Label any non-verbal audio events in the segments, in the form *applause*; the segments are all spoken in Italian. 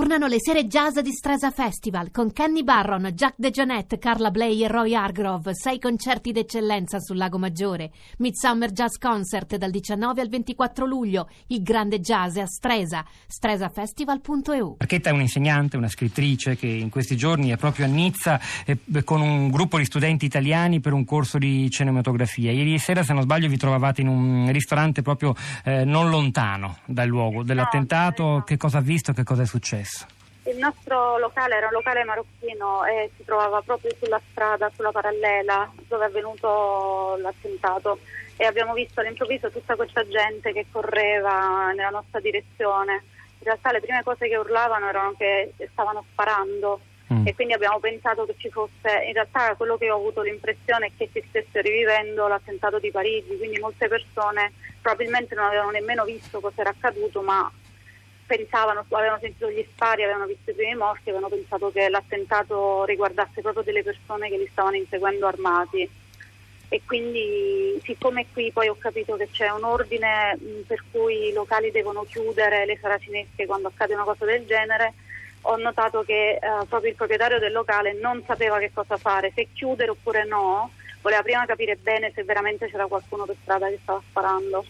Tornano le sere jazz di Stresa Festival con Kenny Barron, Jack DeJohnette, Carla Bley e Roy Hargrove. Sei concerti d'eccellenza sul Lago Maggiore. Midsummer Jazz Concert dal 19 al 24 luglio. Il grande jazz a Stresa. stresafestival.eu. Marchetta è un'insegnante, una scrittrice che in questi giorni è proprio a Nizza eh, con un gruppo di studenti italiani per un corso di cinematografia. Ieri sera, se non sbaglio, vi trovavate in un ristorante proprio eh, non lontano dal luogo dell'attentato. Che cosa ha visto? Che cosa è successo? Il nostro locale era un locale marocchino e si trovava proprio sulla strada, sulla parallela dove è avvenuto l'attentato e abbiamo visto all'improvviso tutta questa gente che correva nella nostra direzione. In realtà le prime cose che urlavano erano che stavano sparando mm. e quindi abbiamo pensato che ci fosse, in realtà quello che ho avuto l'impressione è che si stesse rivivendo l'attentato di Parigi, quindi molte persone probabilmente non avevano nemmeno visto cosa era accaduto ma pensavano, avevano sentito gli spari, avevano visto i primi morti, avevano pensato che l'attentato riguardasse proprio delle persone che li stavano inseguendo armati. E quindi siccome qui poi ho capito che c'è un ordine per cui i locali devono chiudere le saracinesche quando accade una cosa del genere, ho notato che eh, proprio il proprietario del locale non sapeva che cosa fare, se chiudere oppure no, voleva prima capire bene se veramente c'era qualcuno per strada che stava sparando.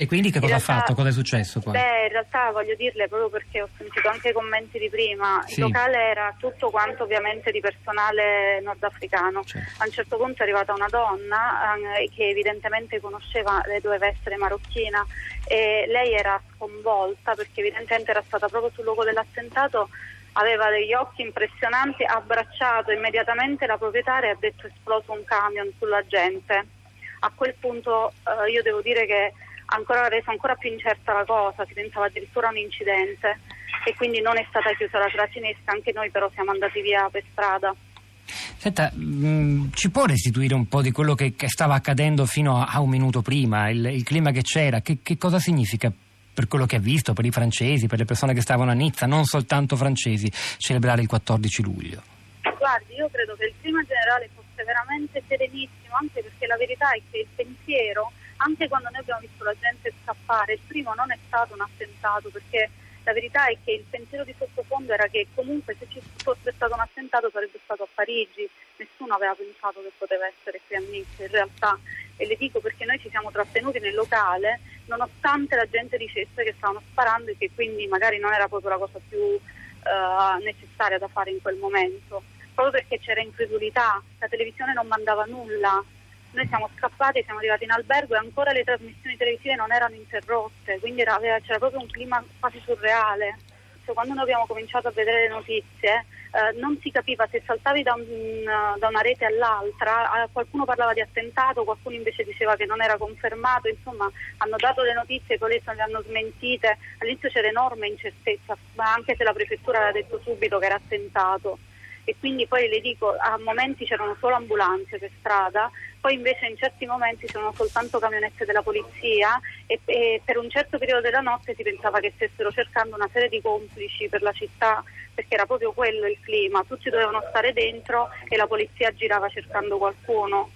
E quindi che cosa realtà, ha fatto? Cosa è successo poi? Beh, in realtà voglio dirle proprio perché ho sentito anche i commenti di prima, sì. il locale era tutto quanto ovviamente di personale nordafricano. Certo. A un certo punto è arrivata una donna eh, che evidentemente conosceva, lei doveva essere marocchina e lei era sconvolta perché evidentemente era stata proprio sul luogo dell'attentato aveva degli occhi impressionanti, ha abbracciato immediatamente la proprietaria e ha detto è esploso un camion sulla gente. A quel punto eh, io devo dire che ancora reso ancora più incerta la cosa, si pensava addirittura a un incidente e quindi non è stata chiusa la tracinesca, anche noi però siamo andati via per strada. Senta, mh, mm, ci può restituire un po' di quello che, che stava accadendo fino a, a, un minuto prima, il, il clima che c'era, che, che, cosa significa per quello che ha visto, per i francesi, per le persone che stavano a Nizza, non soltanto francesi, celebrare il 14 luglio? Guardi, io credo che il clima generale fosse veramente serenissimo, anche perché la verità è che il pensiero anche quando noi abbiamo visto la gente scappare, il primo non è stato un attentato perché la verità è che il pensiero di sottofondo era che comunque se ci fosse stato un attentato sarebbe stato a Parigi, nessuno aveva pensato che poteva essere qui a Nizza in realtà. E le dico perché noi ci siamo trattenuti nel locale nonostante la gente dicesse che stavano sparando e che quindi magari non era proprio la cosa più uh, necessaria da fare in quel momento, proprio perché c'era incredulità, la televisione non mandava nulla, noi siamo scappati, siamo arrivati in albergo e ancora le trasmissioni televisive non erano interrotte, quindi era, c'era proprio un clima quasi surreale. Cioè, quando noi abbiamo cominciato a vedere le notizie eh, non si capiva se saltavi da, un, da una rete all'altra, qualcuno parlava di attentato, qualcuno invece diceva che non era confermato, insomma hanno dato le notizie, poi le hanno smentite, all'inizio c'era enorme incertezza, ma anche se la prefettura aveva detto subito che era attentato e quindi poi le dico a momenti c'erano solo ambulanze per strada, poi invece in certi momenti c'erano soltanto camionette della polizia e, e, per un certo periodo della notte si pensava che stessero cercando una serie di complici per la città perché era proprio quello il clima, tutti dovevano stare dentro e la polizia girava cercando qualcuno.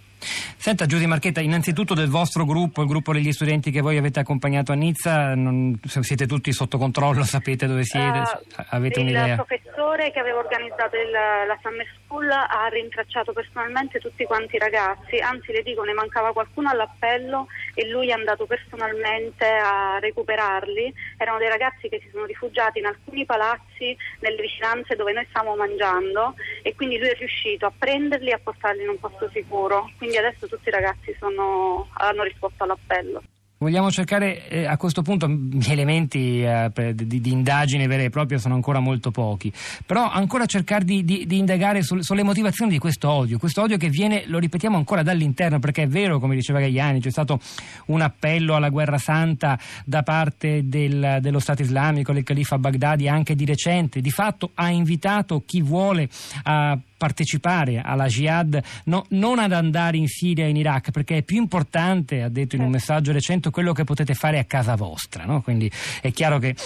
Senta Giusy Marchetta, innanzitutto del vostro gruppo, il gruppo degli studenti che voi avete accompagnato a Nizza, non, siete tutti sotto controllo, *laughs* sapete dove siete, uh, avete un'idea? Professore che aveva organizzato il, la Summer School ha rintracciato personalmente tutti quanti i ragazzi, anzi le dico ne mancava qualcuno all'appello e lui è andato personalmente a recuperarli, erano dei ragazzi che si sono rifugiati in alcuni palazzi nelle vicinanze dove noi stavamo mangiando e quindi lui è riuscito a prenderli e a portarli in un posto sicuro, quindi adesso tutti i ragazzi sono, hanno risposto all'appello. Vogliamo cercare eh, a questo punto gli elementi eh, di, di, indagine vera e propria sono ancora molto pochi, però ancora cercare di, di, di indagare sul, sulle motivazioni di questo odio, questo odio che viene, lo ripetiamo ancora dall'interno, perché è vero, come diceva Gagliani, c'è stato un appello alla guerra santa da parte del, dello Stato islamico, del califa Baghdadi anche di recente, di fatto ha invitato chi vuole a partecipare alla jihad, no, non ad andare in Siria e in Iraq, perché è più importante, ha detto in un certo. messaggio recente, quello che potete fare a casa vostra. No? Quindi è chiaro che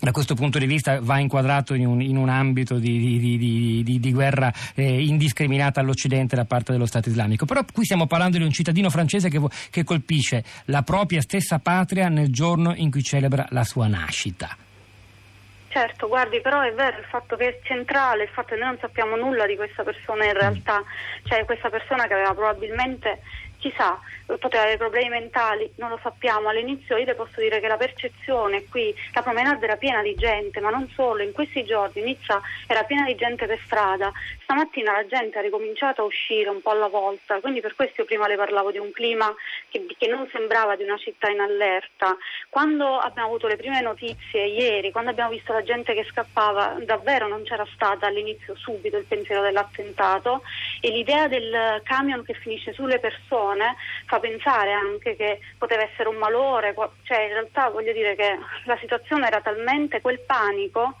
da questo punto di vista va inquadrato in un, in un ambito di, di, di, di guerra eh, indiscriminata all'Occidente da parte dello Stato islamico. Però qui stiamo parlando di un cittadino francese che, che colpisce la propria stessa patria nel giorno in cui celebra la sua nascita. Certo, guardi, però è vero il fatto che è centrale, il fatto che noi non sappiamo nulla di questa persona in realtà, cioè questa persona che aveva probabilmente chissà, poteva avere problemi mentali, non lo sappiamo. All'inizio io le posso dire che la percezione qui, la promenade era piena di gente, ma non solo, in questi giorni Nizza era piena di gente per strada. Stamattina la gente ha ricominciato a uscire un po' alla volta, quindi per questo io prima le parlavo di un clima che, che non sembrava di una città in allerta. Quando abbiamo avuto le prime notizie ieri, quando abbiamo visto la gente che scappava, davvero non c'era stata all'inizio subito il pensiero dell'attentato e l'idea del camion che finisce sulle persone persone fa pensare anche che poteva essere un malore, cioè in realtà voglio dire che la situazione era talmente quel panico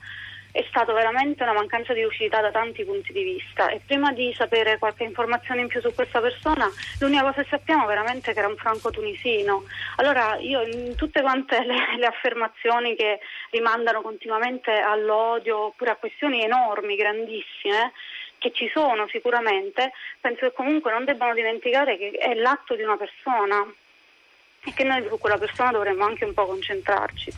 è stato veramente una mancanza di lucidità da tanti punti di vista. E prima di sapere qualche informazione in più su questa persona l'unica cosa che sappiamo veramente è che era un franco tunisino. Allora io in tutte quante *laughs* le, le affermazioni che rimandano continuamente all'odio oppure a questioni enormi, grandissime che ci sono sicuramente, penso che comunque non debbano dimenticare che è l'atto di una persona e che noi su quella persona dovremmo anche un po' concentrarci.